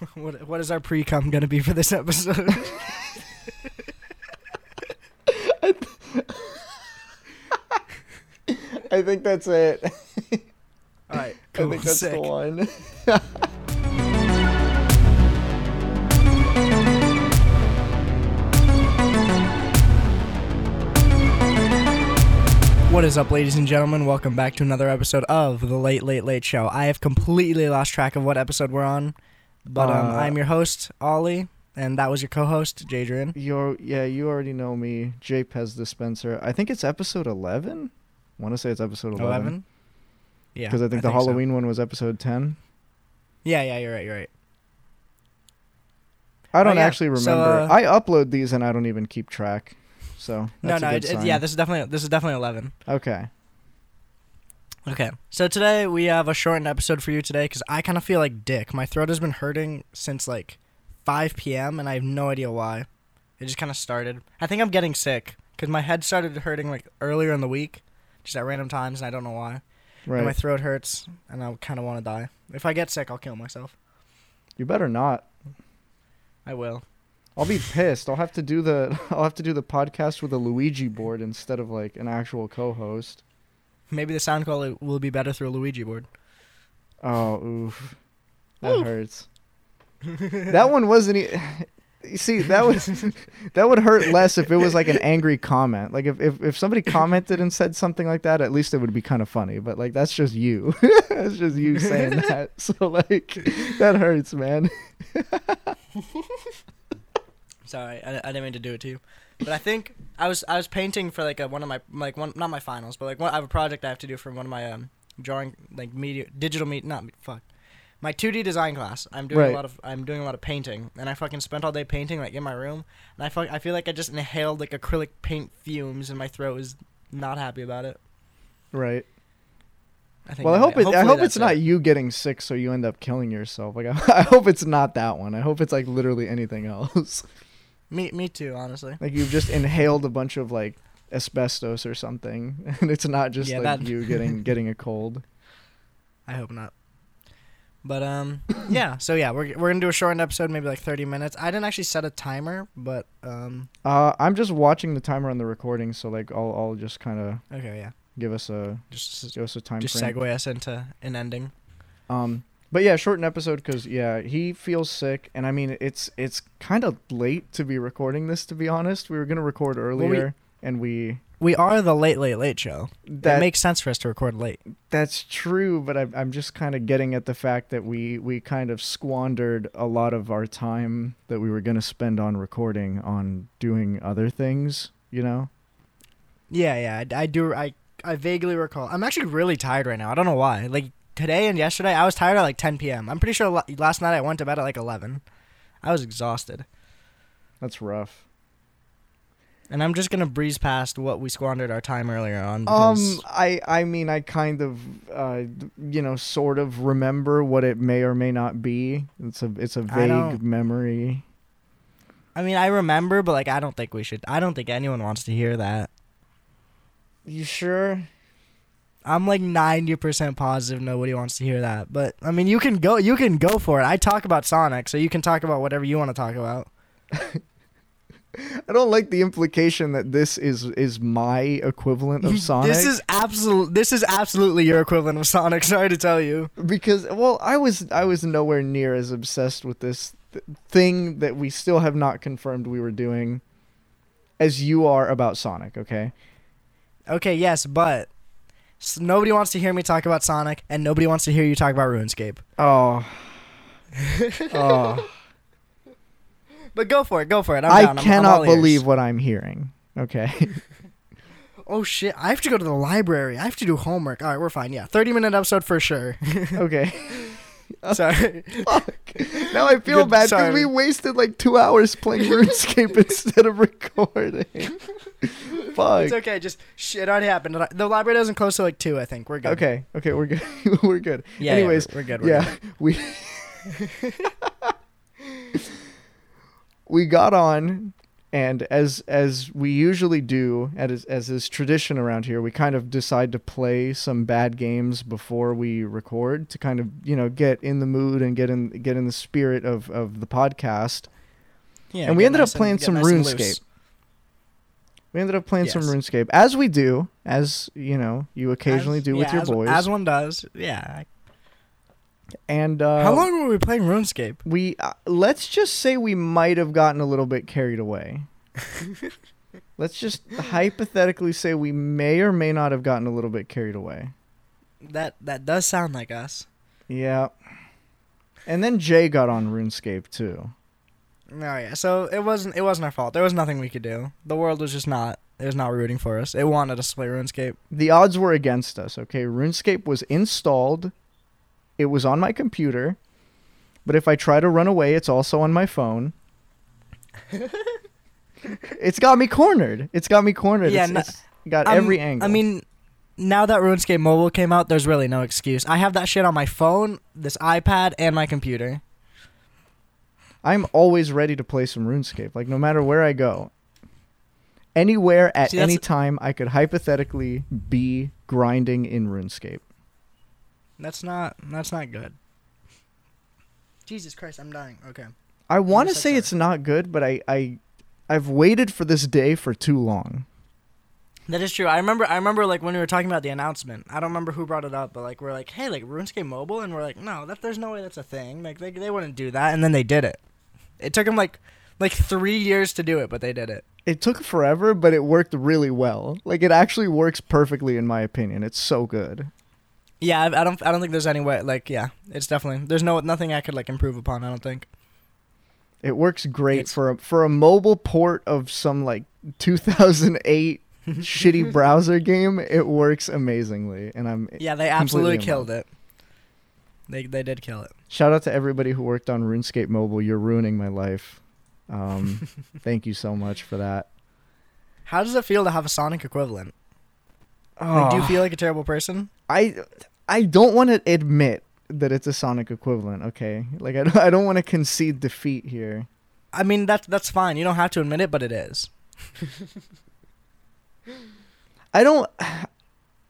what what is our pre cum gonna be for this episode? I think that's it. All right, I think that's sick. the one. What is up, ladies and gentlemen? Welcome back to another episode of the Late Late Late Show. I have completely lost track of what episode we're on, but um, Uh, I'm your host Ollie, and that was your co-host Jaydrian. You're yeah, you already know me, J Pez Dispenser. I think it's episode eleven. Want to say it's episode eleven Eleven. Yeah, because I think the so. Halloween one was episode ten. Yeah, yeah, you're right. You're right. I don't yeah, actually so, remember. uh, I upload these and I don't even keep track. So No, that's no, a it, good it- sign. yeah. This is definitely this is definitely eleven. okay. Okay, so today we have a shortened episode for you today because I kind of feel like dick. My throat has been hurting since like 5 p.m. and I have no idea why. It just kind of started. I think I'm getting sick because my head started hurting like earlier in the week, just at random times, and I don't know why. And my throat hurts, and I kind of want to die. If I get sick, I'll kill myself. You better not. I will. I'll be pissed. I'll have to do the I'll have to do the podcast with a Luigi board instead of like an actual co-host. Maybe the sound quality will be better through a Luigi board. Oh, oof. That Oof. hurts. that one wasn't e- You see, that would that would hurt less if it was like an angry comment. Like if, if if somebody commented and said something like that, at least it would be kind of funny. But like that's just you. that's just you saying that. So like that hurts, man. Sorry, I, I didn't mean to do it to you. But I think I was I was painting for like a, one of my like one not my finals, but like one, I have a project I have to do for one of my um drawing like media digital meet not fuck my 2D design class. I'm doing Right. a lot of I'm doing a lot of painting, and I fucking spent all day painting like in my room, and I fuck, I feel like I just inhaled like acrylic paint fumes, and my throat is not happy about it. Right. I think. Well, I hope it, I hope it's not it. you getting sick so you end up killing yourself. Like I, I hope it's not that one. I hope it's like literally anything else. Me me too, honestly. like you've just inhaled a bunch of like asbestos or something and it's not just Yeah, like that- you getting getting a cold. I hope not. But um, yeah. So yeah, we're we're gonna do a shortened episode, maybe like 30 minutes. I didn't actually set a timer, but um, Uh I'm just watching the timer on the recording so like I'll I'll just kind of okay, yeah. give us a Just give us a time just frame. segue us into an ending. Um but yeah, shortened episode cuz yeah, he feels sick and I mean it's it's kind of late to be recording this to be honest. We were going to record we- earlier and we We are the late, late, late show. that it makes sense for us to record late. That's true, but I'm I'm just kind of getting at the fact that we we kind of squandered a lot of our time that we were going to spend on recording on doing other things, you know? Yeah, yeah. I, I do. I I vaguely recall. I'm actually really tired right now. I don't know why. Like today and yesterday, I was tired at like 10 p.m. I'm pretty sure last night I went to bed at like 11. I was exhausted, That's rough. and I'm just gonna breeze past what we squandered our time earlier on. Because Um I I mean I kind of uh you know sort of remember what it may or may not be. It's a it's a vague memory. I mean, I remember, but like, I don't think we should. I don't think anyone wants to hear that. You sure? I'm like 90% positive nobody wants to hear that. But I mean, you can go you can go for it. I talk about Sonic, so you can talk about whatever you want to talk about. I don't like the implication that this is is my equivalent of Sonic. This is absolute this is absolutely your equivalent of Sonic, sorry to tell you. because well i was i was nowhere near as obsessed with this th- thing that we still have not confirmed we were doing as you are about sonic okay Okay, yes, but nobody wants to hear me talk about Sonic and nobody wants to hear you talk about RuneScape. oh oh But go for it, go for it. I'm i down. I'm- I'm cannot all ears. believe what i'm hearing okay Oh shit, I have to go to the library. I have to do homework. All right, we're fine. Yeah, 30 minute episode for sure. okay Sorry. fuck now i feel Good- bad because we wasted like two hours playing runescape instead of recording fuck It's okay. Just shit already happened. The library doesn't close till like two. I think we're good. okay okay we're good we're good Yeah. anyways yeah, we're, we're good. We're yeah, good. we we got on And as as we usually do, as as is tradition around here, we kind of decide to play some bad games before we record to kind of you know get in the mood and get in get in the spirit of of the podcast. Yeah, And we ended up playing get some nice RuneScape. We ended up playing some RuneScape, as we do, as you know, you occasionally As- do with your as, boys. As one does. Yeah. And uh, How long were we playing RuneScape? we uh, let's just say we might have gotten a little bit carried away. let's just hypothetically say we may or may not have gotten a little bit carried away. That that does sound like us. Yeah. And then Jay got on RuneScape too. Oh yeah. So it wasn't it wasn't our fault. There was nothing we could do. The world was just not it was not rooting for us. It wanted us to play RuneScape. The odds were against us, okay? RuneScape was installed. It was on my computer. But if I try to run away, it's also on my phone. it's got me cornered. It's got me cornered. Yeah, It's, no- it's got Um, every angle. I mean, now that RuneScape Mobile came out, there's really no excuse. I have that shit on my phone, this iPad, and my computer. I'm always ready to play some RuneScape. Like no matter where I go, anywhere at See, any time, I could hypothetically be grinding in RuneScape. That's not that's not good. Jesus Christ, I'm dying. Okay. I want to say so. it's not good, but I, I, I've waited for this day for too long. That is true. I remember. I remember like when we were talking about the announcement. I don't remember who brought it up, but like we're like, hey, like RuneScape Mobile, and we're like, no, that there's no way that's a thing. Like they they wouldn't do that, and then they did it. It took them like like three years to do it, but they did it. It took forever, but it worked really well. Like it actually works perfectly, in my opinion. It's so good. Yeah, I, I don't I don't think there's any way. Like yeah, it's definitely there's no nothing I could like improve upon. I don't think. It works great It's- for a, for a mobile port of some like 2008 shitty browser game. It works amazingly, and I'm Yeah, they absolutely completely in love. killed it. They they did kill it. Shout out to everybody who worked on RuneScape Mobile. You're ruining my life. Um, thank you so much for that. How does it feel to have a Sonic equivalent? Like, do you Oh, feel like a terrible person? I I don't want to admit that it's a Sonic equivalent. Okay, like I don't, I don't want to concede defeat here. I mean, that's that's fine. You don't have to admit it, but it is. I don't.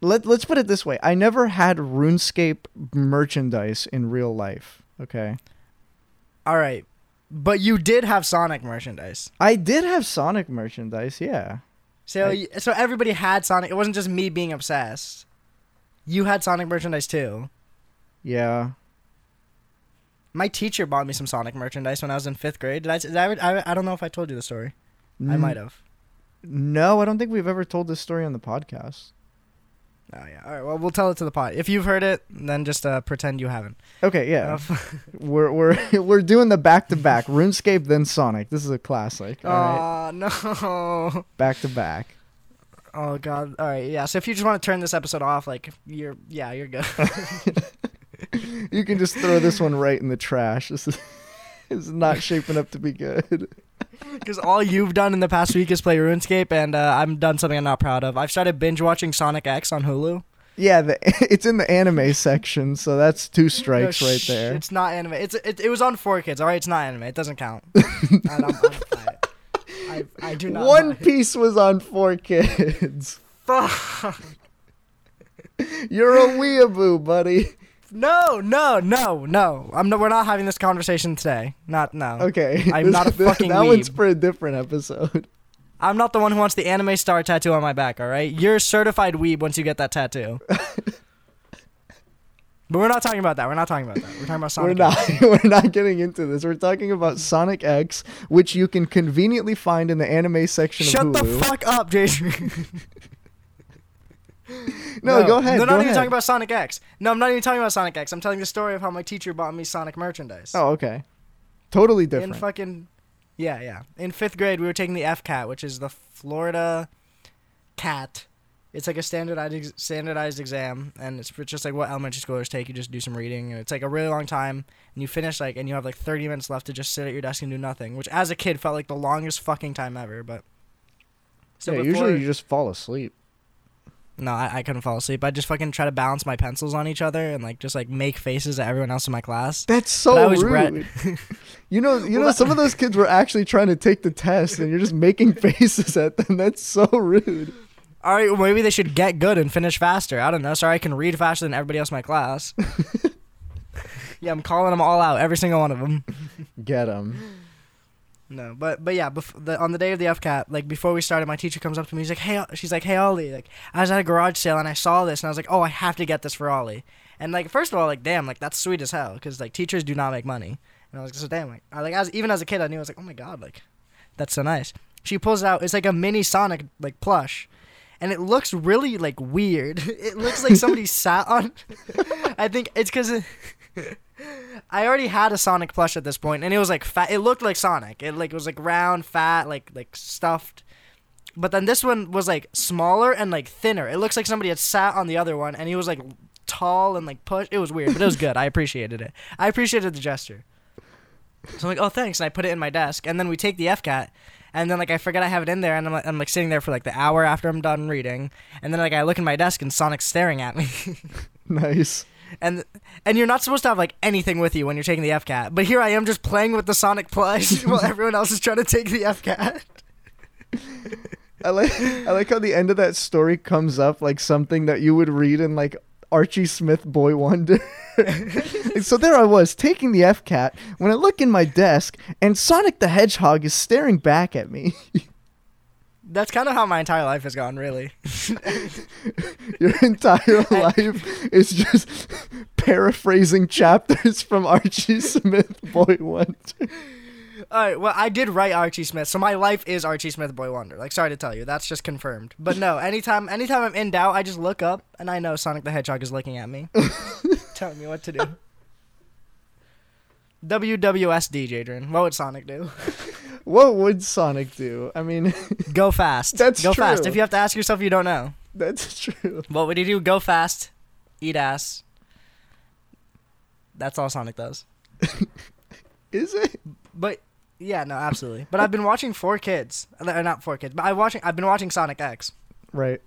Let Let's put it this way. I never had RuneScape merchandise in real life. Okay, All right, but you did have Sonic merchandise. I did have Sonic merchandise. Yeah. So I- so everybody had Sonic. It wasn't just me being obsessed. You had Sonic merchandise too. Yeah. My teacher bought me some Sonic merchandise when I was in fifth grade. Did I? Did I, I, I don't know if I told you the story. I might have. No, I don't think we've ever told this story on the podcast. Oh yeah. All right. Well, we'll tell it to the pod. If you've heard it, then just uh, pretend you haven't. Okay, yeah. Uh, We're we're we're doing the back to back RuneScape then Sonic. This is a classic. All right, Oh no. back to back. Oh god. All right. Yeah. So if you just want to turn this episode off, like you're, yeah, you're good. You can just throw this one right in the trash. This is, this is not shaping up to be good. Because all you've done in the past week is play RuneScape, and uh, I've done something I'm not proud of. I've started binge watching Sonic X on Hulu. Yeah, the, it's in the anime section, so that's two strikes No, right there. It's not anime. It's it, it was on four kids. All right, it's not anime. It doesn't count. I, don't, I, don't. I, I do not. One it. Piece was on four kids. Fuck. You're a weeaboo, buddy. No, no, no, no. I'm no. We're not having this conversation today. Not no. Okay, I'm not a fucking That one's for a different episode. I'm not the one who wants the anime star tattoo on my back. All right, you're a certified weeb once you get that tattoo. But we're not talking about that. We're not talking about that. We're talking about Sonic. We're X. not. We're not getting into this. We're talking about Sonic X, which you can conveniently find in the anime section Shut of the fuck up, Jason. no, go ahead. No, go not even ahead. talking about Sonic X. No, I'm not even talking about Sonic X. I'm telling the story of how my teacher bought me Sonic merchandise. Oh, okay. Totally different. in fucking yeah, yeah. In fifth grade, we were taking the FCAT, which is the Florida CAT. It's like a standardized standardized exam, and it's just like what elementary schoolers take. You just do some reading, and it's like a really long time, and you finish like, and you have like 30 minutes left to just sit at your desk and do nothing, which as a kid felt like the longest fucking time ever. But so yeah, before- usually you just fall asleep. no, I, I couldn't fall asleep. I just fucking try to balance my pencils on each other and like just like make faces at everyone else in my class. That's so rude. You know, you Well, know, some of those kids were actually trying to take the test, and you're just making faces at them. That's so rude. All right, well, maybe they should get good and finish faster. I don't know. Sorry, I can read faster than everybody else in my class. yeah, I'm calling them all out, every single one of them. Get them. No, but but yeah, bef- the, on the day of the FCAT, like before we started, my teacher comes up to me. He's like, "Hey," uh, she's like, "Hey, Ollie, like I was at a garage sale and I saw this and I was like, oh, I have to get this for Ollie." And like, first of all, like, damn, like that's sweet as hell because like teachers do not make money. And I was like, so damn, like, I like as even as a kid, I knew I was like, oh my god, like that's so nice. She pulls it out. It's like a mini Sonic like plush. And it looks really like weird. It looks like somebody sat on. I think it's because I already had a Sonic plush at this point, and it was like fat. It looked like Sonic. It like was like round, fat, like like stuffed. But then this one was like smaller and like thinner. It looks like somebody had sat on the other one, and he was like tall and like push. It was weird, but it was good. I appreciated it. I appreciated the gesture. So I'm like, oh thanks, and I put it in my desk, and then we take the FCAT, and then like I forget I have it in there, and I'm like, I'm like sitting there for like the hour after I'm done reading, and then like I look in my desk and Sonic's staring at me. Nice. and and you're not supposed to have like anything with you when you're taking the FCAT. But here I am just playing with the Sonic plush while everyone else is trying to take the FCAT. I like I like how the end of that story comes up like something that you would read in like Archie Smith Boy Wonder. So there I was taking the FCAT when I look in my desk and Sonic the Hedgehog is staring back at me. That's kind of how my entire life has gone, really. Your entire life is just paraphrasing chapters from Archie Smith Boy Wonder. All right, well, I did write Archie Smith, so my life is Archie Smith Boy Wonder. Like, sorry to tell you, that's just confirmed. But no, anytime, anytime I'm in doubt, I just look up and I know Sonic the Hedgehog is looking at me, telling me what to do. WWSD, Jaydrian. What would Sonic do? What would Sonic do? I mean, Go fast. That's Go fast. If you have to ask yourself, you don't know. that's true. What would he do? Go fast, eat ass. That's all Sonic does. Is it? But yeah, no, absolutely. But I've been watching Four Kids, or not Four Kids, but I watching. I've been watching Sonic X. Right.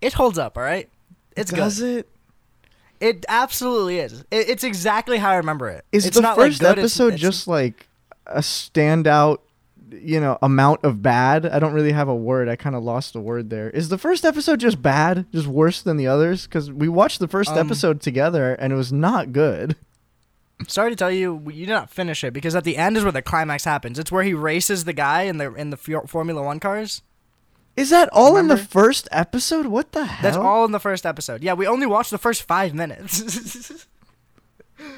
It holds up, all right. It's Does good. it? It absolutely is. It, it's exactly how I remember it. Is it's the first like it's- episode it's- just like a standout, you know, amount of bad? I don't really have a word. I kind of lost the word there. Is the first episode just bad, just worse than the others? Because we watched the first Um, episode together and it was not good. Sorry to tell you, you did not finish it because at the end is where the climax happens. It's where he races the guy in the in the Formula One cars. Is that all in the first episode? What the hell? That's all in the first episode. Yeah, we only watched the first five minutes.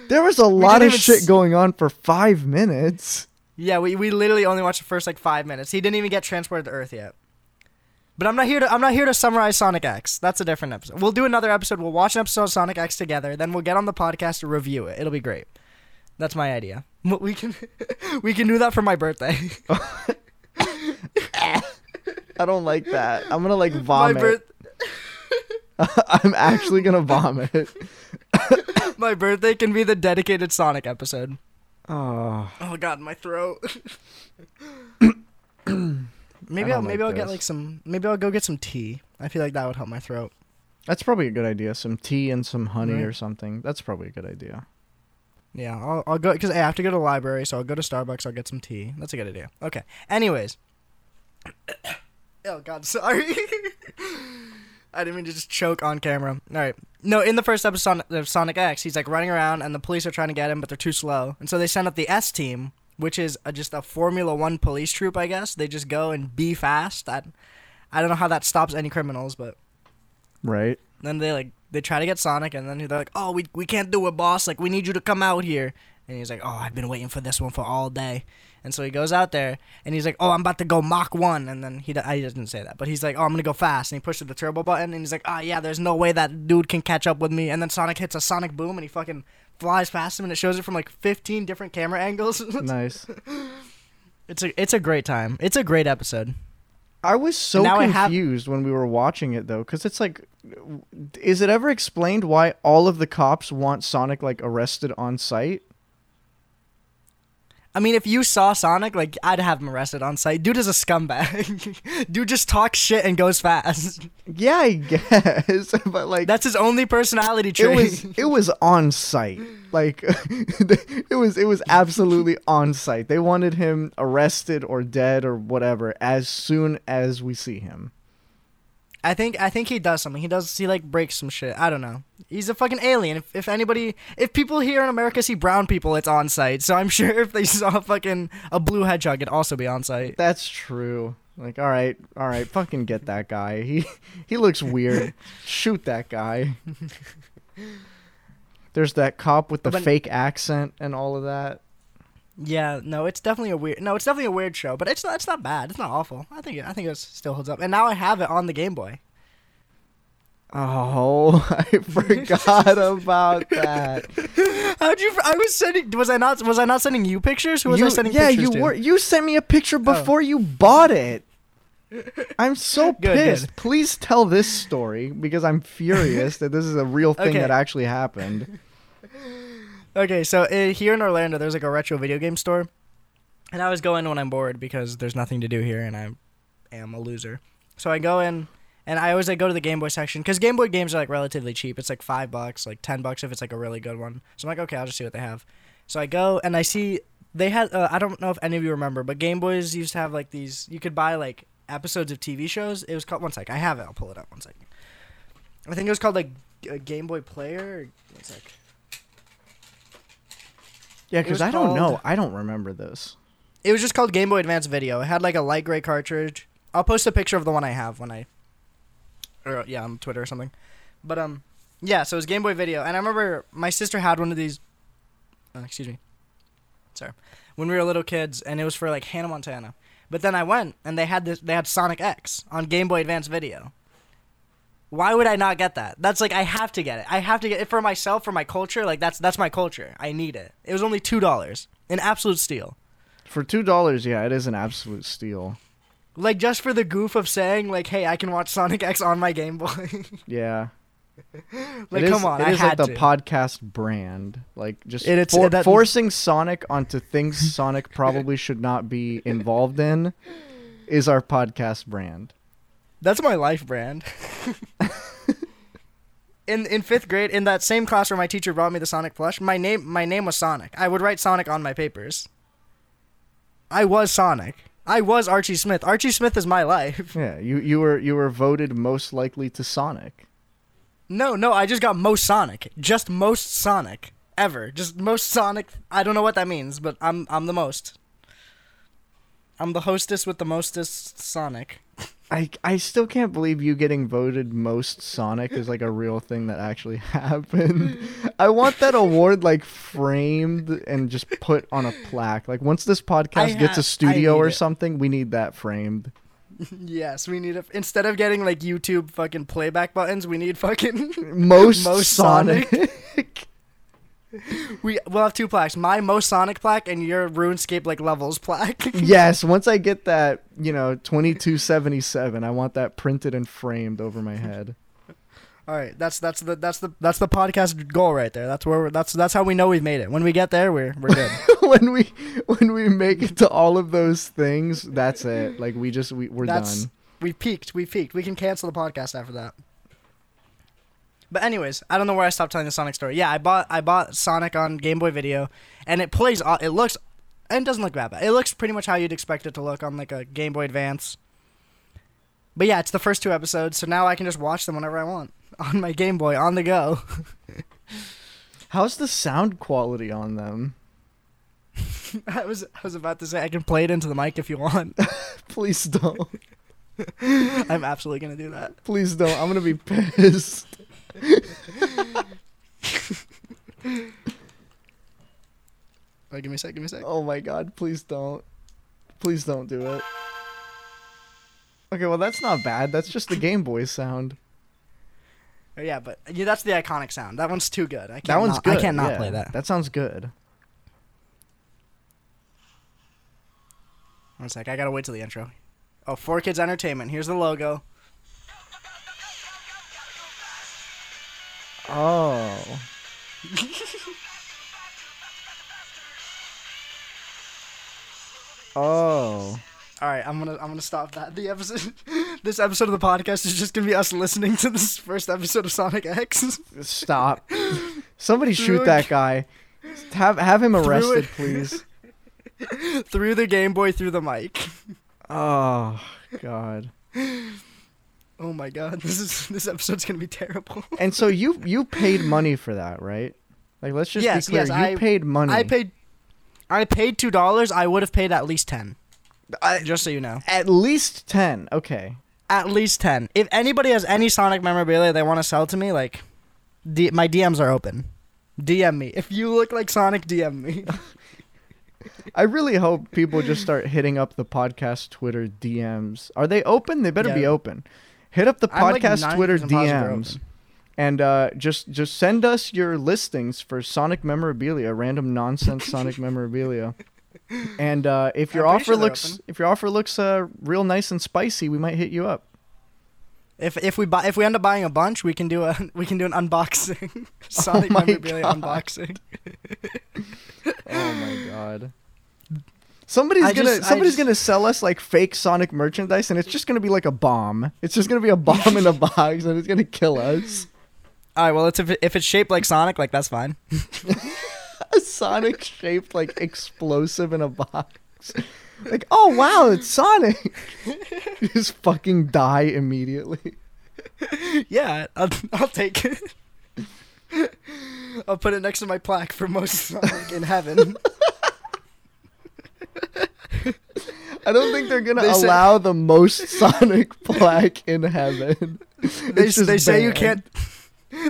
There was a lot of shit s- going on for five minutes. Yeah, we, we literally only watched the first like five minutes. He didn't even get transported to Earth yet. But I'm not here to I'm not here to summarize Sonic X. That's a different episode. We'll do another episode. We'll watch an episode of Sonic X together. Then we'll get on the podcast to review it. It'll be great. That's my idea. We can we can do that for my birthday. I don't like that. I'm gonna like my vomit. birth I'm actually gonna vomit. my birthday can be the dedicated Sonic episode. Oh, Oh god, my throat. Maybe I'll maybe like I'll get like some maybe I'll go get some tea. I feel like that would help my throat. that's probably a good idea. Some tea and some honey Right. or something. That's probably a good idea. Yeah, I'll, I'll go because I have to go to the library, so I'll go to Starbucks. I'll get some tea. That's a good idea. Okay. Anyways. oh God, sorry. I didn't mean to just choke on camera. All right. No, in the first episode of Sonic X, he's like running around, and the police are trying to get him, but they're too slow, and so they send up the S team, which is a, just a Formula One police troop, I guess. They just go and be fast. That I don't know how that stops any criminals, but Right. then they like they try to get Sonic, and then they're like, "Oh, we we can't do it, boss. Like we need you to come out here." And he's like, "Oh, I've been waiting for this one for all day." And so he goes out there, and he's like, "Oh, I'm about to go Mach one." And then he I doesn't say that, but he's like, "Oh, I'm gonna go fast." And he pushes the turbo button, and he's like, "Ah, yeah, there's no way that dude can catch up with me." And then Sonic hits a Sonic boom, and he fucking flies past him, and it shows it from like 15 different camera angles. Nice. it's a it's a great time. It's a great episode. I was so I have- confused when we were watching it though, because it's like, is it ever explained why all of the cops want Sonic like arrested on site? I mean, if you saw Sonic, like I'd have him arrested on site. Dude is a scumbag. Dude just talks shit and goes fast. Yeah, I guess, but like That's his only personality it trait. was it was on site. Like it was it was absolutely on site. They wanted him arrested or dead or whatever as soon as we see him. I think I think he does something. He does he like breaks some shit. I don't know. He's a fucking alien. If, if anybody if people here in America see brown people, it's on site. So I'm sure if they saw fucking a blue hedgehog, it'd also be on site. That's true. Like all right, all right, fucking get that guy. He he looks weird. Shoot that guy. There's that cop with the But- fake accent and all of that. Yeah, no, it's definitely a weird. No, it's definitely a weird show, but it's not. It's not bad. It's not awful. I think. I think it still holds up. And now I have it on the Game Boy. Oh, I forgot about that. How'd you? I was sending. Was I not? Was I not sending you pictures? Who was You- I sending yeah, pictures you to? were. You sent me a picture before you bought it. I'm so Good, pissed. good. Please tell this story because I'm furious that this is a real thing Okay. that actually happened. Okay, so uh, here in Orlando, there's like a retro video game store, and I always go in when I'm bored because there's nothing to do here, and I am a loser. So I go in, and I always like go to the Game Boy section because Game Boy games are like relatively cheap. It's like five bucks, like ten bucks if it's like a really good one. So I'm like, okay, I'll just see what they have. So I go and I see they had. Uh, I don't know if any of you remember, but Game Boys used to have like these. You could buy like episodes of TV shows. It was called one sec. I have it. I'll pull it up one second. I think it was called like a Game Boy Player. One sec. Yeah, because I don't know. I don't remember this. It was just called Game Boy Advance Video. It had like a light gray cartridge. I'll post a picture of the one I have when I, or yeah, on Twitter or something. But um, yeah. So it was Game Boy Video, and I remember my sister had one of these. Uh, excuse me. Sorry, when we were little kids, and it was for like Hannah Montana. But then I went, and they had this. They had Sonic X on Game Boy Advance Video. Why would I not get that? That's like I have to get it. I have to get it for myself, for my culture. Like that's that's my culture. I need it. It was only two dollars, an absolute steal. For two dollars, yeah, it is an absolute steal. Like just for the goof of saying like, "Hey, I can watch Sonic X on my Game Boy." Yeah. like, it is, come on, it I is like the to. podcast brand. Like just It- it's- for- that- forcing Sonic onto things Sonic probably should not be involved in is our podcast brand. That's my life brand. in in fifth grade, in that same class where my teacher brought me the Sonic plush, my name my name was Sonic. I would write Sonic on my papers. I was Sonic. I was Archie Smith. Archie Smith is my life. Yeah, you you were you were voted most likely to Sonic. No, no, I just got most Sonic. Just most Sonic ever. Just most Sonic. I don't know what that means, but I'm I'm the most. I'm the hostess with the mostest Sonic. I I still can't believe you getting voted most Sonic is like a real thing that actually happened. I want that award like framed and just put on a plaque. Like once this podcast gets a studio or it. something, we need that framed. yes, we need a, instead of getting like YouTube fucking playback buttons, we need fucking Most, Most Sonic. we we'll have two plaques. My most Sonic plaque and your RuneScape like levels plaque. yes, once I get that, you know, 2277, I want that printed and framed over my head. All right, that's that's the that's the that's the podcast goal right there. That's where we're, that's that's how we know we've made it. When we get there, we're we're good. when we when we make it to all of those things, that's it. Like we just we, we're That's- done. we peaked. We peaked. We can cancel the podcast after that. But anyways, I don't know where I stopped telling the Sonic story. Yeah, I bought I bought Sonic on Game Boy Video, and it plays. It looks, and it doesn't look bad. It looks pretty much how you'd expect it to look on like a Game Boy Advance. But yeah, it's the first two episodes, so now I can just watch them whenever I want on my Game Boy on the go. How's the sound quality on them? I was I was about to say I can play it into the mic if you want. Please don't. I'm absolutely gonna do that. Please don't. I'm gonna be pissed. Oh, give me a sec. Give me a sec. Oh my god, please don't. Please don't do it. Okay, well that's not bad. That's just the Game Boy sound. Oh, yeah, but yeah, that's the iconic sound. That one's too good. I can't That one's not- good. I can't not yeah. play that. That sounds good. One sec. I gotta wait till the intro. Oh, Four Kids Entertainment. Here's the logo. Oh. Oh. All right, I'm gonna I'm gonna stop that. The episode, this episode of the podcast is just gonna be us listening to this first episode of Sonic X. Stop. Somebody shoot that guy. Have have him arrested, please. through the Game Boy, through the mic. Oh God. Oh my god, this is this episode's gonna be terrible. And so you you paid money for that, right? Like let's just Yes, be clear. yes, you I- paid money. I paid, I paid two dollars. I would have paid at least ten. I- Just so you know, at least ten. Okay. at least ten. If anybody has any Sonic memorabilia they want to sell to me, like, D- my DMs are open. DM me if you look like Sonic. DM me. I really hope people just start hitting up the podcast Twitter DMs. Are they open? They better be open. Hit up the I'm, like, podcast Twitter 90% positive they're DMs and uh, just just send us your listings for Sonic memorabilia, random nonsense Sonic memorabilia. And uh, if your I'm offer sure looks open. if your offer looks uh, real nice and spicy, we might hit you up. If if we buy if we end up buying a bunch, we can do a we can do an unboxing. Sonic Oh memorabilia God. unboxing. Oh my god. Somebody's I gonna just- somebody's just- gonna sell us like fake Sonic merchandise and it's just gonna be like a bomb. It's just gonna be a bomb in a box and it's gonna kill us. All right, well, it's if, it, if it's shaped like Sonic, like that's fine. A Sonic shaped like explosive in a box. Like, oh wow, it's Sonic. just fucking die immediately. yeah, I'll, I'll take it. I'll put it next to my plaque for most Sonic in heaven. I don't think they're gonna They say- allow the most Sonic plaque in heaven. They, they say you can't.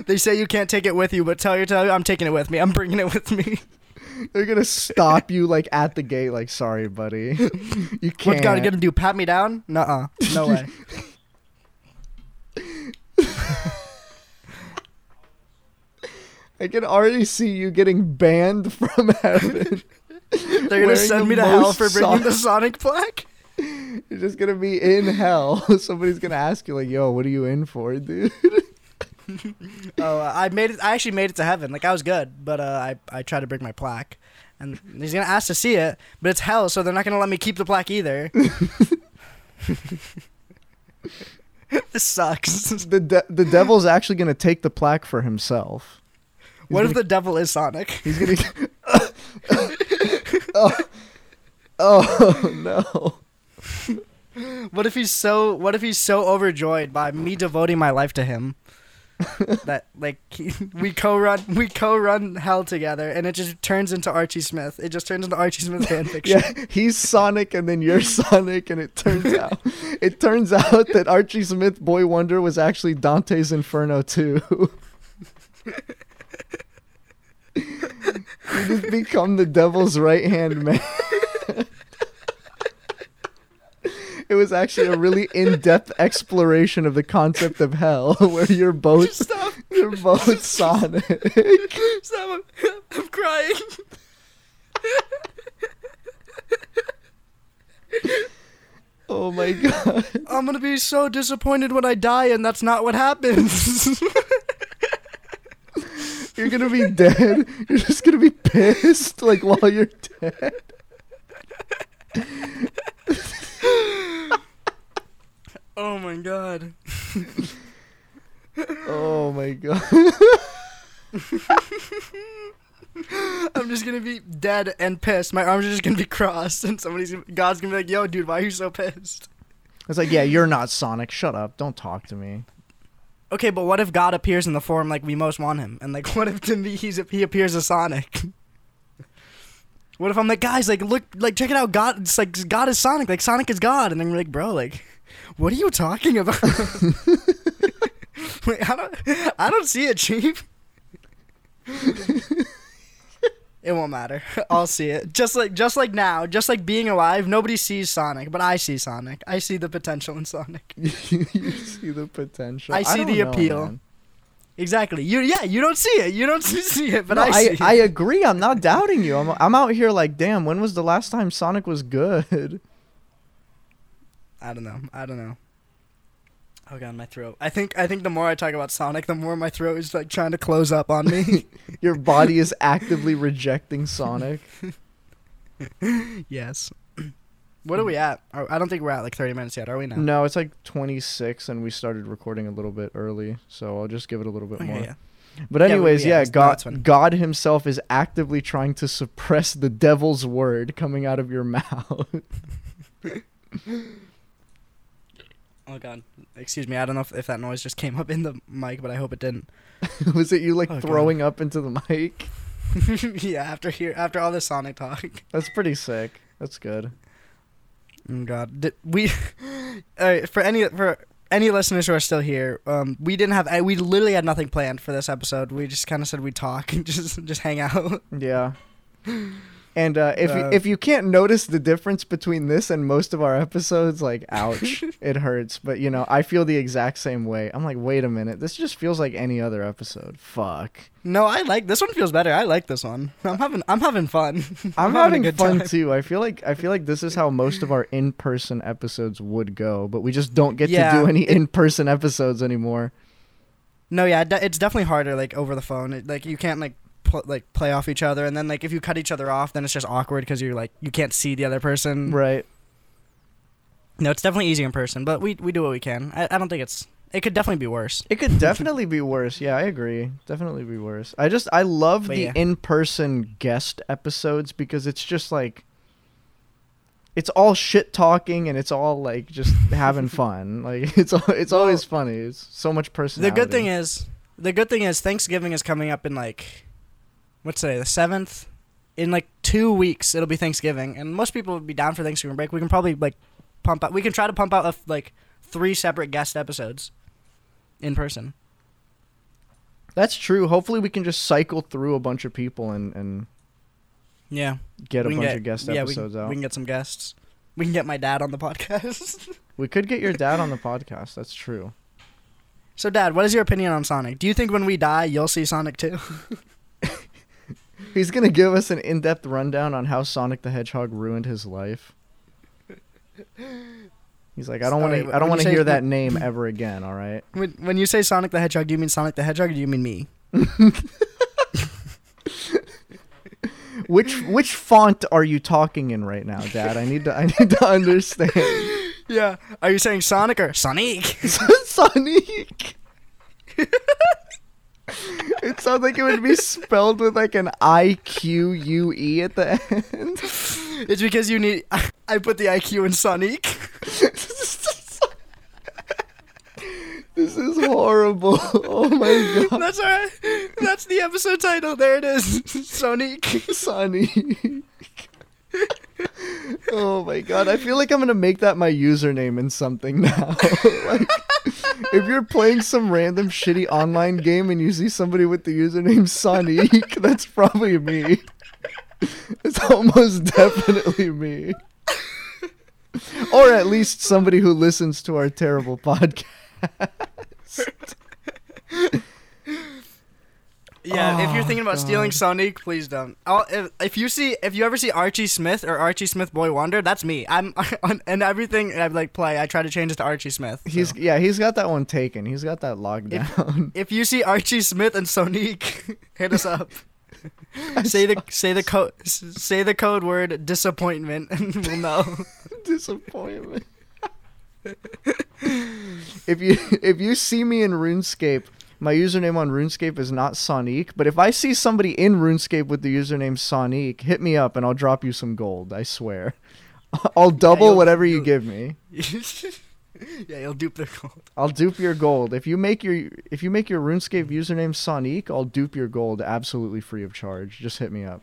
They say you can't take it with you, but tell your tell you I'm taking it with me. I'm bringing it with me. They're gonna stop you like at the gate, like, sorry, buddy. You can't. What God gonna do? Pat me down? Nuh-uh. No way. I can already see you getting banned from heaven. They're gonna send me to hell for bringing the Sonic- plaque. You're just gonna be in hell. Somebody's gonna ask you like, "Yo, what are you in for, dude?" Oh, uh, I made it. I actually made it to heaven. Like I was good, but uh, I I tried to bring my plaque, and he's gonna ask to see it, but it's hell, so they're not gonna let me keep the plaque either. this sucks. the de- the devil's actually gonna take the plaque for himself. He's What if gonna- the devil is Sonic? he's gonna? oh, oh no! What if he's so? What if he's so overjoyed by me devoting my life to him that like he, we co-run we co-run hell together, and it just turns into Archie Smith. It just turns into Archie Smith fanfiction. Yeah, he's Sonic, and then you're Sonic, and it turns out it turns out that Archie Smith Boy Wonder was actually Dante's Inferno too. You just become the devil's right hand man. It was actually a really in-depth exploration of the concept of hell, where you're both Stop! you're both Sonic. Stop! I'm, I'm crying. Oh my god! I'm gonna be so disappointed when I die, and that's not what happens. You're gonna be dead. You're just gonna be pissed, like while you're dead. oh my god. Oh my god. I'm just gonna be dead and pissed. My arms are just gonna be crossed, and somebody's gonna, God's gonna be like, "Yo, dude, why are you so pissed?" It's like, yeah, you're not Sonic. Shut up. Don't talk to me. Okay, but what if God appears in the form like we most want him, and like, what if to me he's he appears as Sonic? What if I'm like, guys, like, look, like, check it out, God, it's like God is Sonic, like Sonic is God, and then you're like, bro, like, what are you talking about? Wait, I don't, I don't see it, Chief. It won't matter. I'll see it. Just like, just like now, just like being alive, nobody sees Sonic, but I see Sonic. I see the potential in Sonic. you see the potential. I see don't the know, appeal. man. Exactly. You, yeah, you don't see it. You don't see it, but No, I see. I, it. I agree. I'm not doubting you. I'm, I'm out here like, damn, when was the last time Sonic was good? I don't know. I don't know. Oh god, my throat. I think I think the more I talk about Sonic, the more my throat is like trying to close up on me. Your body is actively rejecting Sonic. yes. What are we at? I don't think we're at like 30 minutes yet, are we now? No, it's like 26, and we started recording a little bit early, so I'll just give it a little bit oh, Okay, more. yeah. But anyways, yeah, yeah, it's- God. God Himself is actively trying to suppress the devil's word coming out of your mouth. Oh god. Excuse me. I don't know if, if that noise just came up in the mic, but I hope it didn't. Was it you like Oh, God. throwing up into the mic? yeah, after here after all this Sonic talk. That's pretty sick. That's good. Oh god. Did we Alright, for any for any listeners who are still here, um, we didn't have we literally had nothing planned for this episode. We just kind of said we'd talk and just just hang out. Yeah. And uh, if you, Uh, if you can't notice the difference between this and most of our episodes, like, ouch, it hurts. But you know, I feel the exact same way. I'm like, wait a minute, this just feels like any other episode. Fuck. No, I like this one. Feels better. I like this one. I'm having I'm having fun. I'm, having having, good fun time. too. I feel like I feel like this is how most of our in-person episodes would go, but we just don't get Yeah, to do any in-person episodes anymore. No, yeah, it's definitely harder like over the phone. It, like you can't like pl- like play off each other, and then like if you cut each other off, then it's just awkward because you're like you can't see the other person. Right. No, it's definitely easier in person, but we we do what we can. I, I don't think it's. It could definitely be worse. It could definitely be worse. Yeah, I agree. Definitely be worse. I just I love But the yeah. in-person guest episodes because it's just like it's all shit talking and it's all like just having fun. Like it's it's Well, always funny. It's so much personality. The good thing is, the good thing is Thanksgiving is coming up in like, what's today? The seventh. In like two weeks, it'll be Thanksgiving, and most people would be down for Thanksgiving break. We can probably like pump out. We can try to pump out a, like three separate guest episodes in person. That's true. Hopefully we can just cycle through a bunch of people and and Yeah. get a bunch can of guest yeah, episodes we out. We can get some guests. We can get my dad on the podcast. we could get your dad on the podcast. That's true. so, Dad, what is your opinion on Sonic? Do you think when we die, you'll see Sonic too? He's gonna give us an in-depth rundown on how Sonic the Hedgehog ruined his life. He's like, I don't want to. I don't want to hear that name ever again. All right. when, when you say Sonic the Hedgehog, do you mean Sonic the Hedgehog or do you mean me? Which which font are you talking in right now, Dad? I need to. I need to understand. Yeah. Are you saying Sonic or Sonic? Sonic. It sounds like it would be spelled with like an I Q U E at the end. it's because you need. I put the IQ in Sonique. this is horrible. Oh my god. That's alright. That's the episode title. There it is. Sonique. Sonique. Oh my god, I feel like I'm gonna make that my username in something now. like, if you're playing some random shitty online game and you see somebody with the username Sonique, that's probably me. It's almost definitely me. Or at least somebody who listens to our terrible podcast. Yeah, if you're Oh, thinking about stealing Sonique, please don't. I'll, if, if you see, if you ever see Archie Smith or Archie Smith Boy Wonder, that's me. I'm on and everything I like play. I try to change it to Archie Smith. so. He's yeah, he's got that one taken. He's got that locked down. If you see Archie Smith and Sonique, hit us up. say the say the code say the code word disappointment and we'll know. disappointment. if you if you see me in RuneScape, my username on RuneScape is not Sonic, but if I see somebody in RuneScape with the username Sonique, hit me up and I'll drop you some gold, I swear. I'll double you'll- whatever you give me. yeah, you'll dupe the code. I'll dupe your gold. If you make your if you make your RuneScape username Sonique, I'll dupe your gold absolutely free of charge. Just hit me up.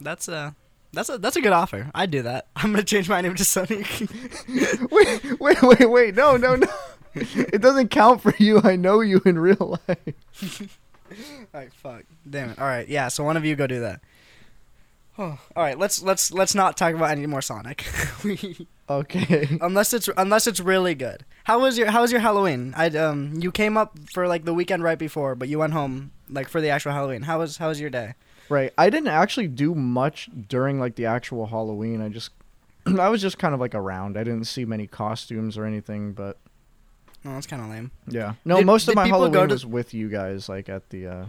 That's a that's a that's a good offer. I'd do that. I'm gonna change my name to Sonique. wait, wait, wait, wait. No, no, no. It doesn't count for you. I know you in real life. Alright, fuck. Damn it. Alright, yeah, so one of you go do that. Oh, Alright, let's let's let's not talk about any more Sonic. Okay. unless it's unless it's really good. How was your how was your Halloween? I um you came up for like the weekend right before, but you went home like for the actual Halloween. How was how was your day? Right. I didn't actually do much during like the actual Halloween. I just I was just kind of like around. I didn't see many costumes or anything, but Oh, that's kind of lame. yeah. No, Did- most of did my people go Halloween to- was with you guys like at the uh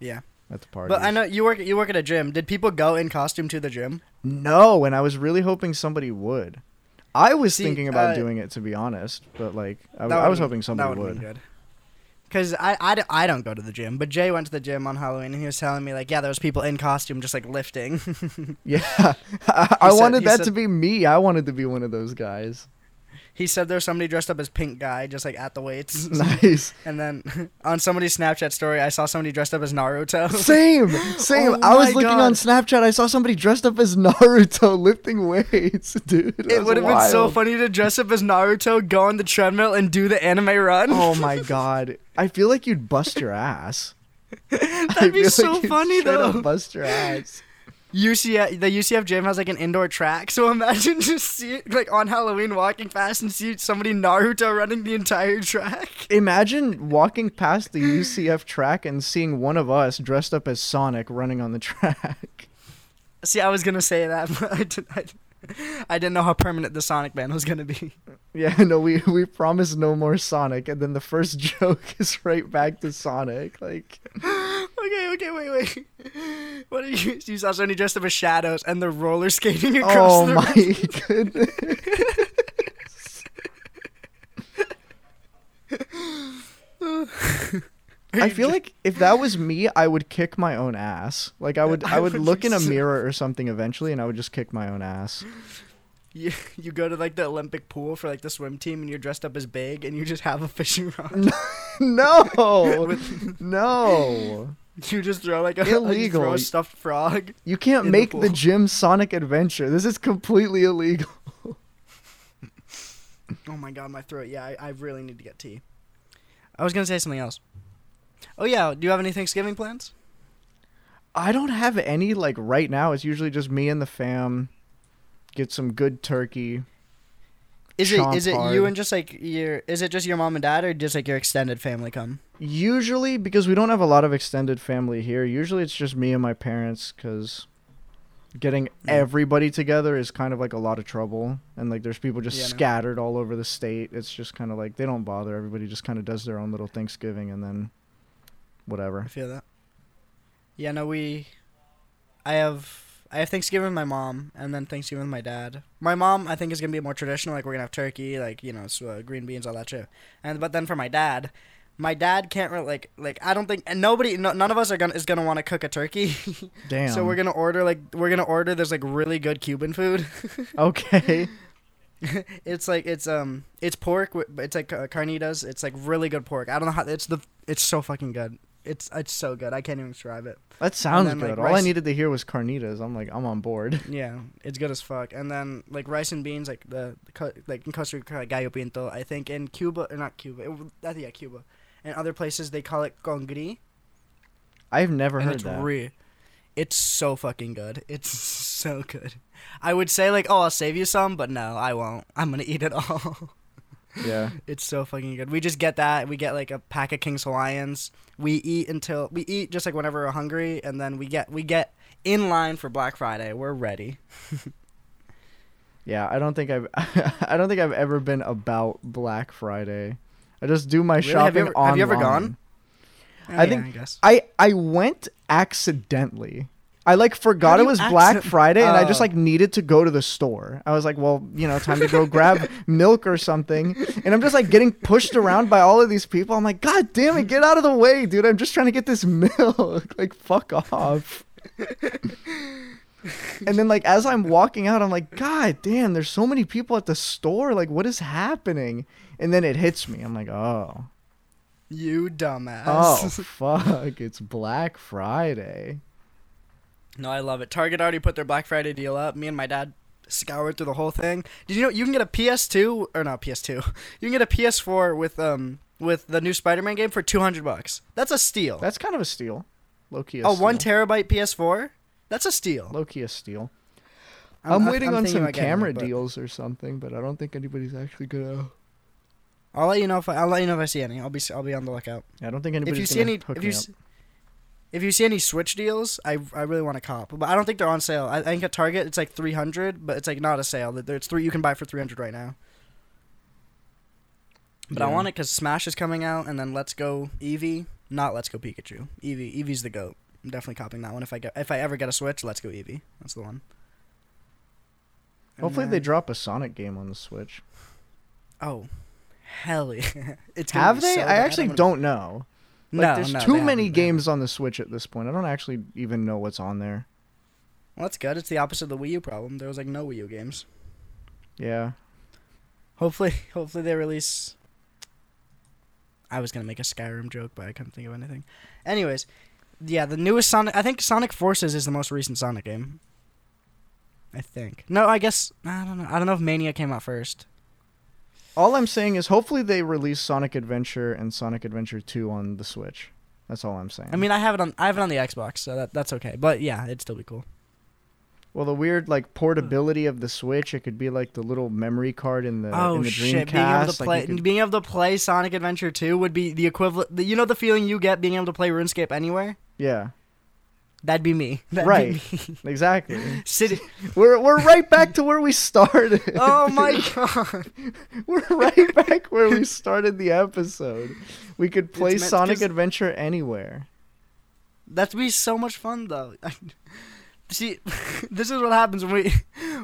Yeah. at the party. But I know you work you work at a gym. Did people go in costume to the gym? No, and I was really hoping somebody would. I was See, thinking about uh, doing it to be honest, but like I, I was would've- hoping that somebody would've would. been good. Cause I, I, d- I don't go to the gym, but Jay went to the gym on Halloween and he was telling me like, yeah, there was people in costume just like lifting. Yeah, I, I said- wanted he that said- to be me. I wanted to be one of those guys. He said there's somebody dressed up as Pink Guy just like at the weights. nice. And then on somebody's Snapchat story, I saw somebody dressed up as Naruto. Same, same. Oh I was looking on Snapchat. I saw somebody dressed up as Naruto lifting weights, dude. it would have been so funny to dress up as Naruto, go on the treadmill, and do the anime run. Oh my god. I feel like you'd bust your ass. That'd be so like funny though. Bust your ass. UCF, the UCF gym has like an indoor track, so imagine just see like on Halloween walking past and see somebody Naruto running the entire track. Imagine walking past the UCF track and seeing one of us dressed up as Sonic running on the track. See, I was gonna say that, but I, did, I, I didn't know how permanent the Sonic band was gonna be. Yeah, no, we we promised no more Sonic, and then the first joke is right back to Sonic. Like, okay, okay, wait, wait. What are you? You saw somebody dressed up as shadows and they're roller skating across oh the my goodness. I feel like if that was me, I would kick my own ass. Like I would, I would look in a mirror or something eventually, and I would just kick my own ass. you, you go to like the Olympic pool for like the swim team and you're dressed up as big and you just have a fishing rod. no, With- no, you just throw like a, like, Illegal. throw a stuffed frog. you can't the make the pool. gym Sonic Adventure. This is completely illegal. Oh my god, my throat. Yeah, I, I really need to get tea. I was gonna say something else. Oh yeah, do you have any Thanksgiving plans? I don't have any like right now. It's usually just me and the fam. Get some good turkey. Is it is it hard. you and just like your is it just your mom and dad or just like your extended family come? Usually, because we don't have a lot of extended family here, usually it's just me and my parents because getting Yeah. everybody together is kind of like a lot of trouble. And like there's people just Yeah, scattered all over the state. It's just kind of like they don't bother. Everybody just kind of does their own little Thanksgiving and then I whatever. feel that. Yeah, no, we. I have I have Thanksgiving with my mom and then Thanksgiving with my dad. My mom, I think, is gonna be more traditional. Like we're gonna have turkey, like you know, s uh, green beans, all that shit. And but then for my dad, my dad can't really like like I don't think and nobody, no, none of us are gonna is gonna want to cook a turkey. Damn. so we're gonna order like we're gonna order this like really good Cuban food. okay. it's like it's um it's pork. It's like uh, carnitas. It's like really good pork. I don't know how it's the it's so fucking good. It's it's so good. I can't even describe it. That sounds then, like, good. All I needed to hear was carnitas. I'm like, I'm on board. Yeah, it's good as fuck. And then like rice and beans, like the, the like in Costa Rica, like gallo pinto. I think in Cuba or not Cuba, it, I think yeah Cuba, and other places they call it congri, I've never and heard it's that. re- It's so fucking good. It's so good. I would say like, oh, I'll save you some, but no, I won't. I'm gonna eat it all. yeah. it's so fucking good. We just get that. We get like a pack of King's Hawaiians. We eat until we eat just like whenever we're hungry, and then we get we get in line for Black Friday. We're ready. Yeah, I don't think I've I don't think I've ever been about Black Friday. I just do my Really? Have you shopping ever- online. have you ever gone? Oh, I yeah, think- I guess. I I went accidentally. I like forgot it was Black Friday and I just Oh. like needed to go to the store. I was like, well, you know, time to go grab milk or something. And I'm just like getting pushed around by all of these people. I'm like, God damn it, get out of the way, dude. I'm just trying to get this milk. like fuck off. and then like as I'm walking out, I'm like, God damn, there's so many people at the store. Like, what is happening? And then it hits me. I'm like, oh. You dumbass. Oh fuck! It's Black Friday. No, I love it. Target already put their Black Friday deal up. Me and my dad scoured through the whole thing. Did you know you can get a PS2 or not PS2? You can get a PS4 with um with the new Spider-Man game for 200 bucks. That's a steal. That's kind of a steal. Low key. a 1 terabyte PS4? That's a steal. Low key a steal. I'm, I- waiting on some getting it, camera deals or something, but I don't think anybody's actually gonna. I'll let you know if I, I'll let you know if I see any. I'll be I'll be on the lookout. I don't think If anybody's you see any if you if you see any Switch deals, I I really want to cop, but I don't think they're on sale. I, I think at Target it's like 300, but it's like not a sale. That It's three you can buy for 300 right now. But I want it because Smash is coming out, and then Let's Go Eevee, not Let's Go Pikachu. Eevee, Eevee's the goat. I'm definitely copping that one if I get if I ever get a Switch. Let's Go Eevee. That's the one. And Hopefully they drop a Sonic game on the Switch. Oh, hell yeah! it's Have they? so I actually I'm gonna- don't know. Like, no, there's no, too many games on the Switch at this point. I don't actually even know what's on there. Well, that's good. It's the opposite of the Wii U problem. There was like no Wii U games. Yeah. Hopefully, hopefully they release. I was gonna make a Skyrim joke, but I couldn't think of anything. Anyways, yeah, the newest Sonic. I think Sonic Forces is the most recent Sonic game. I think. No, I guess I don't know. I don't know if Mania came out first. All I'm saying is hopefully they release Sonic Adventure and Sonic Adventure 2 on the Switch. That's all I'm saying. I mean, I have it on. I have it on the Xbox, so that that's okay. But yeah, it'd still be cool. well, the weird like portability of the Switch, it could be like the little memory card in the oh in the shit! Dreamcast. Being able to play, you could- being able to play Sonic Adventure 2 would be the equivalent. You know the feeling you get being able to play RuneScape anywhere. yeah, That'd be me. That'd Right. Be me. exactly. City. we're we're right back to where we started. Oh my god. We're right back where we started the episode. We could play meant- Sonic Adventure anywhere. That'd be so much fun though. See, this is what happens when we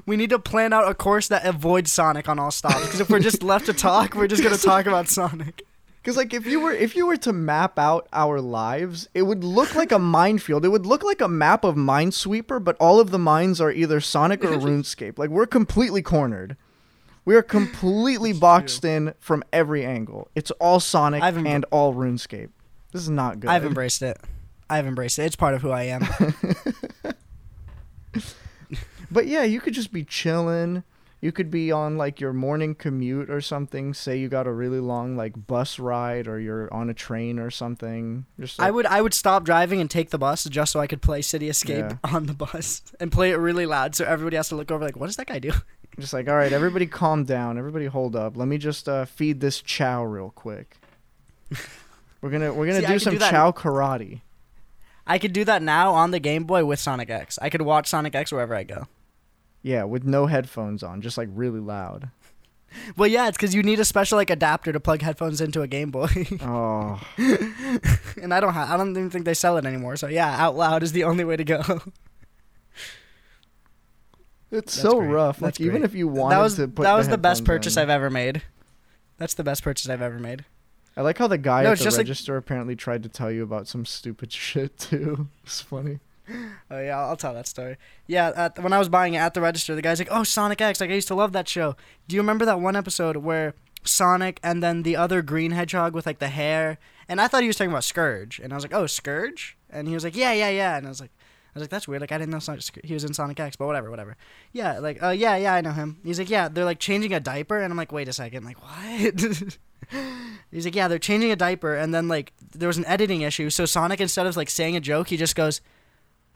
we need to plan out a course that avoids Sonic on all stops. Because if we're just left to talk, we're just gonna talk about Sonic. Because like if you were if you were to map out our lives, it would look like a minefield. It would look like a map of Minesweeper, but all of the mines are either Sonic or RuneScape. Like we're completely cornered. We are completely boxed in from every angle. It's all Sonic I've and all RuneScape. This is not good. I've embraced it. I've embraced it. It's part of who I am. But yeah, you could just be chilling. You could be on like your morning commute or something. Say you got a really long like bus ride or you're on a train or something. Just I would I would stop driving and take the bus just so I could play City Escape Yeah. on the bus and play it really loud so everybody has to look over like what does that guy do? just like all right, everybody calm down. Everybody hold up. Let me just uh, feed this Chao real quick. We're gonna we're gonna See, do some do Chao Karate. I could do that now on the Game Boy with Sonic X. I could watch Sonic X wherever I go. Yeah, with no headphones on, just like really loud. Well, yeah, it's because you need a special like adapter to plug headphones into a Game Boy, Oh, and I don't have. I don't even think they sell it anymore. So yeah, out loud is the only way to go. it's That's so great. rough. That's like even if you wanted that was to put that was the best purchase in. I've ever made. That's the best purchase I've ever made. I like how the guy No, at the just like- register apparently tried to tell you about some stupid shit too. It's funny. Oh yeah, I'll, tell that story. Yeah, at, when I was buying it at the register, the guy's like, "Oh, Sonic X! Like I used to love that show. Do you remember that one episode where Sonic and then the other green hedgehog with like the hair?" And I thought he was talking about Scourge, and I was like, "Oh, Scourge!" And he was like, "Yeah, yeah, yeah." And I was like, "I was like, that's weird. Like I didn't know Sonic, he was in Sonic X, but whatever, whatever." Yeah, like, uh, yeah, yeah, I know him. He's like, "Yeah, they're like changing a diaper," and I'm like, "Wait a second, like what?" He's like, "Yeah, they're changing a diaper, and then like there was an editing issue, so Sonic instead of like saying a joke, he just goes."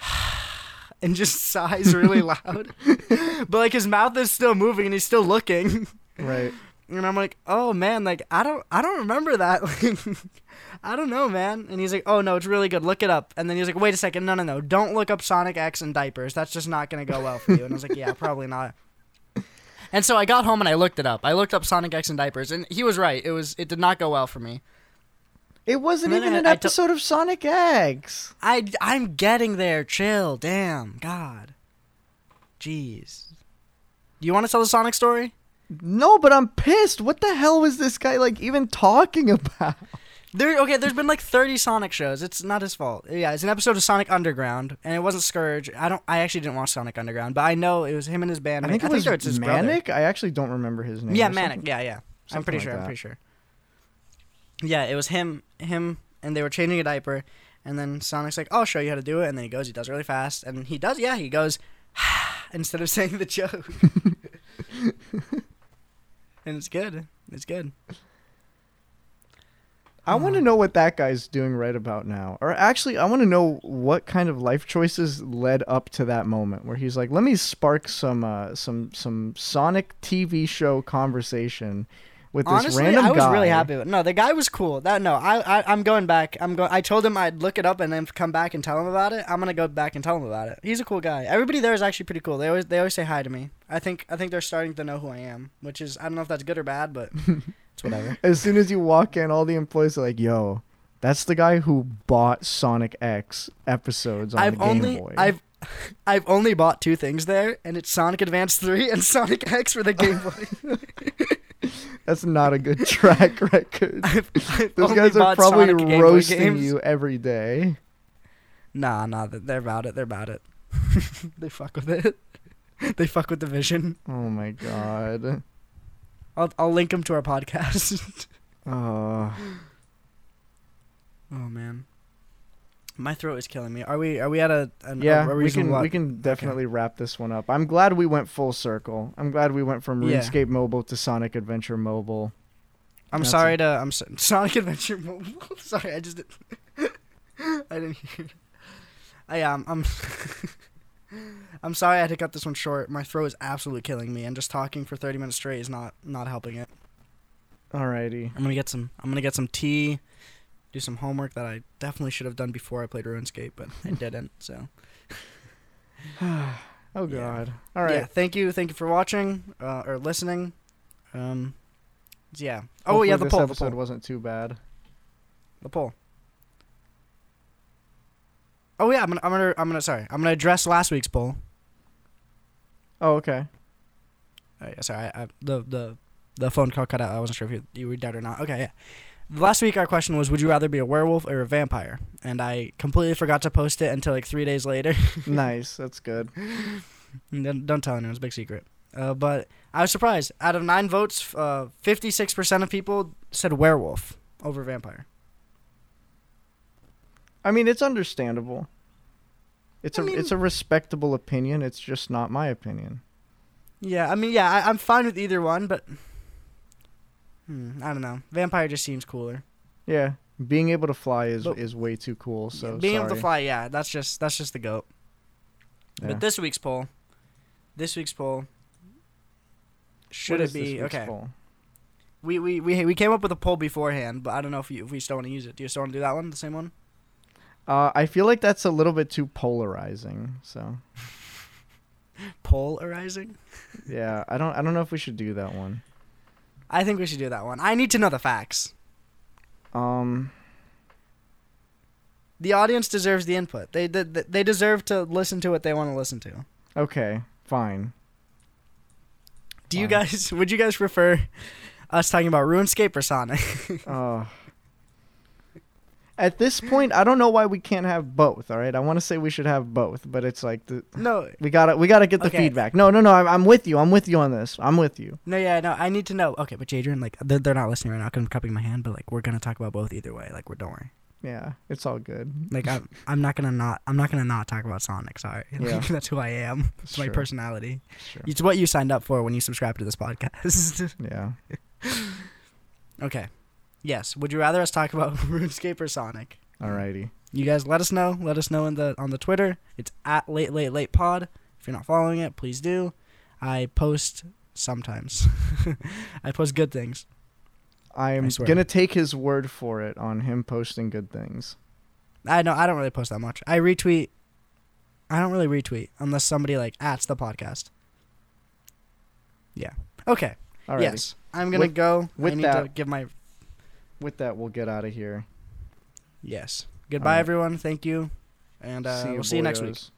and just sighs really loud. but like his mouth is still moving and he's still looking. Right. And I'm like, "Oh man, like I don't I don't remember that." Like I don't know, man. And he's like, "Oh no, it's really good. Look it up." And then he's like, "Wait a second. No, no, no. Don't look up Sonic X and diapers. That's just not going to go well for you." And I was like, "Yeah, probably not." And so I got home and I looked it up. I looked up Sonic X and diapers and he was right. It was it did not go well for me. It wasn't even I- an I episode of Sonic X. I I'm getting there. Chill. Damn. God. Jeez. Do you want to tell the Sonic story? No, but I'm pissed. What the hell was this guy like even talking about? There, okay. There's been like 30 Sonic shows. It's not his fault. Yeah, it's an episode of Sonic Underground, and it wasn't Scourge. I don't. I actually didn't watch Sonic Underground, but I know it was him and his band. I think it I was think it's his brother. Manic. I actually don't remember his name. Yeah, Manic. something. Yeah, yeah. I'm pretty like sure. I'm pretty sure. Yeah, it was him, him, and they were changing a diaper, and then Sonic's like, "I'll show you how to do it," and then he goes, he does really fast, and he does, yeah, he goes, instead of saying the joke, and it's good. It's good. I want to know what that guy's doing right about now. Or actually, I want to know what kind of life choices led up to that moment where he's like, "Let me spark some uh, some some Sonic TV show conversation with this Honestly, random I was guy." really happy with. No, the guy was cool. That no, I, I I'm going back. I'm going. I told him I'd look it up and then come back and tell him about it. I'm gonna go back and tell him about it. He's a cool guy. Everybody there is actually pretty cool. They always they always say hi to me. I think I think they're starting to know who I am, which is I don't know if that's good or bad, but it's whatever. As soon as you walk in, all the employees are like, "Yo, That's the guy who bought Sonic X episodes on I've the Game only Boy. I've I've only bought two things there, and it's Sonic Advance 3 and Sonic X for the Game Boy. That's not a good track record. I've, I've Those guys are probably Sonic roasting you every day. Nah, nah, th- they're about it. They're about it. they fuck with it. they fuck with the vision. Oh my god. I'll I'll link them to our podcast. Uh, oh man, my throat is killing me. Are we are we at a an, yeah, a, we can lot- we can definitely wrap this one up. I'm glad we went full circle. I'm glad we went from Yeah. RuneScape Mobile to Sonic Adventure Mobile. I'm That's sorry to I'm so, Sonic Adventure Mobile. sorry, I just did, I didn't hear. I am I'm I'm sorry I had to cut this one short. My throat is absolutely killing me, and just talking for 30 minutes straight is not not helping it. Alrighty. I'm gonna get some I'm gonna get some tea, do some homework that I definitely should have done before I played RuneScape, but I didn't. So Oh Yeah. god. All right. yeah, thank you, thank you for watching uh, or listening. Um, yeah. Oh Hopefully yeah, the this poll, the poll, wasn't too bad. the poll. Oh yeah, I'm gonna, I'm gonna, I'm gonna, sorry, I'm gonna address last week's poll. Oh okay. Oh, yeah, sorry, I, I, the the the phone call cut out. I wasn't sure if you, you were dead or not. Okay, yeah. Last week our question was, would you rather be a werewolf or a vampire? And I completely forgot to post it until like three days later. nice. That's good. don't, don't tell anyone; it's a big secret. Uh, but I was surprised. Out of nine votes, uh, 56% of people said werewolf over vampire. I mean, it's understandable. It's I a mean- it's a respectable opinion. It's just not my opinion. Yeah, I mean, yeah, I, I'm fine with either one, but hmm, I don't know. Vampire just seems cooler. Yeah, being able to fly is But- is way too cool. So Being able to fly, yeah, that's just that's just the goat. Yeah. But this week's poll, this week's poll, should What it be week's okay? poll? We, we we we came up with a poll beforehand, but I don't know if, you, if we still want to use it. Do you still want to do that one, the same one? Uh, I feel like that's a little bit too polarizing. So Polarizing. yeah, I don't I don't know if we should do that one. I think we should do that one. I need to know the facts. Um, The audience deserves the input. They they, they deserve to listen to what they want to listen to. okay, fine. Do you Fine. guys? Would you guys prefer us talking about RuneScape or Sonic? Uh, at this point, I don't know why we can't have both. All right, I want to say we should have both, but it's like the, no, we gotta we gotta get the Okay. feedback. No, no, no. I'm, I'm with you. I'm with you on this. I'm with you. no, yeah, no. I need to know. Okay, but Jaydrian, like they're, they're not listening right now. 'cause I'm cupping my hand, but like we're gonna talk about both either way. Like we're don't worry. Yeah, it's all good. Like I'm I'm not gonna not I'm not gonna not talk about Sonic. Sorry, Yeah. that's who I am. It's my personality. Sure. It's what you signed up for when you subscribe to this podcast. Yeah. okay. Yes. Would you rather us talk about RuneScape or Sonic? Alrighty. You guys let us know. Let us know in the on the Twitter. It's at late late late pod. If you're not following it, please do. I post sometimes. I post good things. I'm gonna take his word for it on him posting good things. I know I don't really post that much. I retweet. I don't really retweet unless somebody like ats the podcast. Yeah. Okay. Alrighty. Yes. I'm gonna With- go. with I need to give my With that, we'll get out of here. yes. Goodbye, right. everyone. Thank you, and uh, we'll see you next week. boyos.